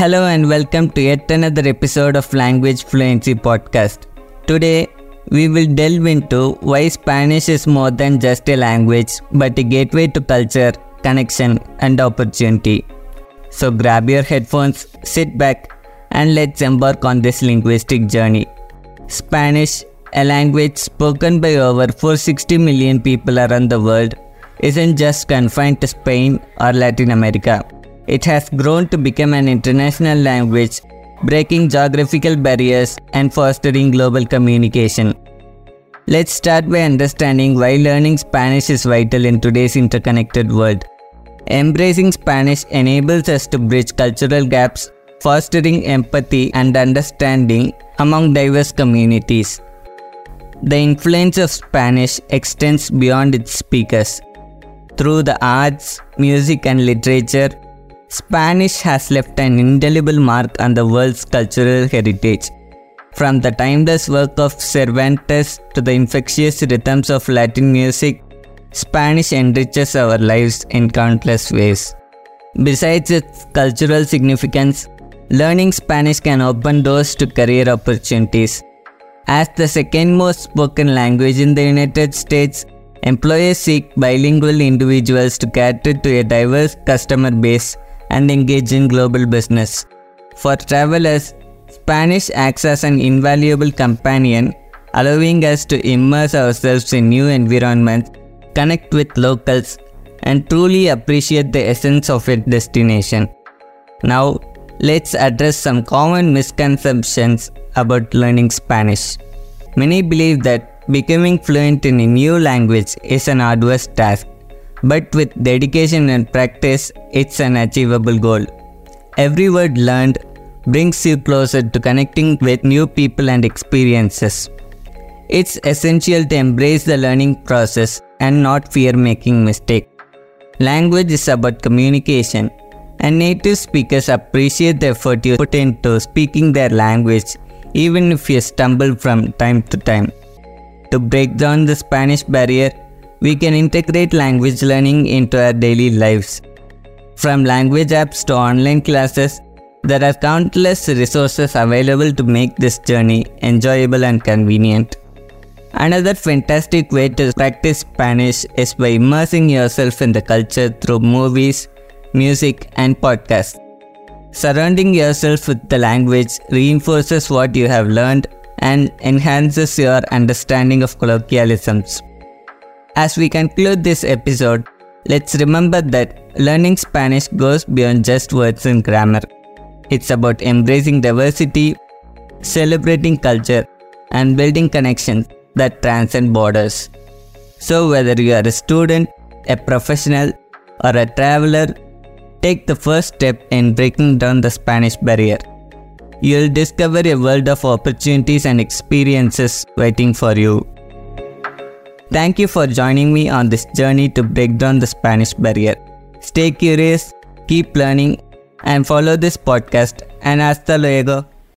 Hello and welcome to yet another episode of Language Fluency Podcast. Today, we will delve into why Spanish is more than just a language but a gateway to culture, connection, and opportunity. So grab your headphones, sit back, and let's embark on this linguistic journey. Spanish, a language spoken by over 460 million people around the world, isn't just confined to Spain or Latin America. It has grown to become an international language, breaking geographical barriers and fostering global communication. Let's start by understanding why learning Spanish is vital in today's interconnected world. Embracing Spanish enables us to bridge cultural gaps, fostering empathy and understanding among diverse communities. The influence of Spanish extends beyond its speakers. Through the arts, music, and literature, Spanish has left an indelible mark on the world's cultural heritage. From the timeless work of Cervantes to the infectious rhythms of Latin music, Spanish enriches our lives in countless ways. Besides its cultural significance, learning Spanish can open doors to career opportunities. As the second most spoken language in the United States, employers seek bilingual individuals to cater to a diverse customer base and engage in global business. For travelers, Spanish acts as an invaluable companion, allowing us to immerse ourselves in new environments, connect with locals, and truly appreciate the essence of a destination. Now, let's address some common misconceptions about learning Spanish. Many believe that becoming fluent in a new language is an arduous task but with dedication and practice, it's an achievable goal. Every word learned brings you closer to connecting with new people and experiences. It's essential to embrace the learning process and not fear making mistakes. Language is about communication, and native speakers appreciate the effort you put into speaking their language, even if you stumble from time to time. To break down the Spanish barrier, we can integrate language learning into our daily lives. From language apps to online classes, there are countless resources available to make this journey enjoyable and convenient. Another fantastic way to practice Spanish is by immersing yourself in the culture through movies, music, and podcasts. Surrounding yourself with the language reinforces what you have learned and enhances your understanding of colloquialisms. As we conclude this episode, let's remember that learning Spanish goes beyond just words and grammar. It's about embracing diversity, celebrating culture, and building connections that transcend borders. So, whether you are a student, a professional, or a traveler, take the first step in breaking down the Spanish barrier. You'll discover a world of opportunities and experiences waiting for you. Thank you for joining me on this journey to break down the Spanish barrier. Stay curious, keep learning, and follow this podcast. And hasta luego.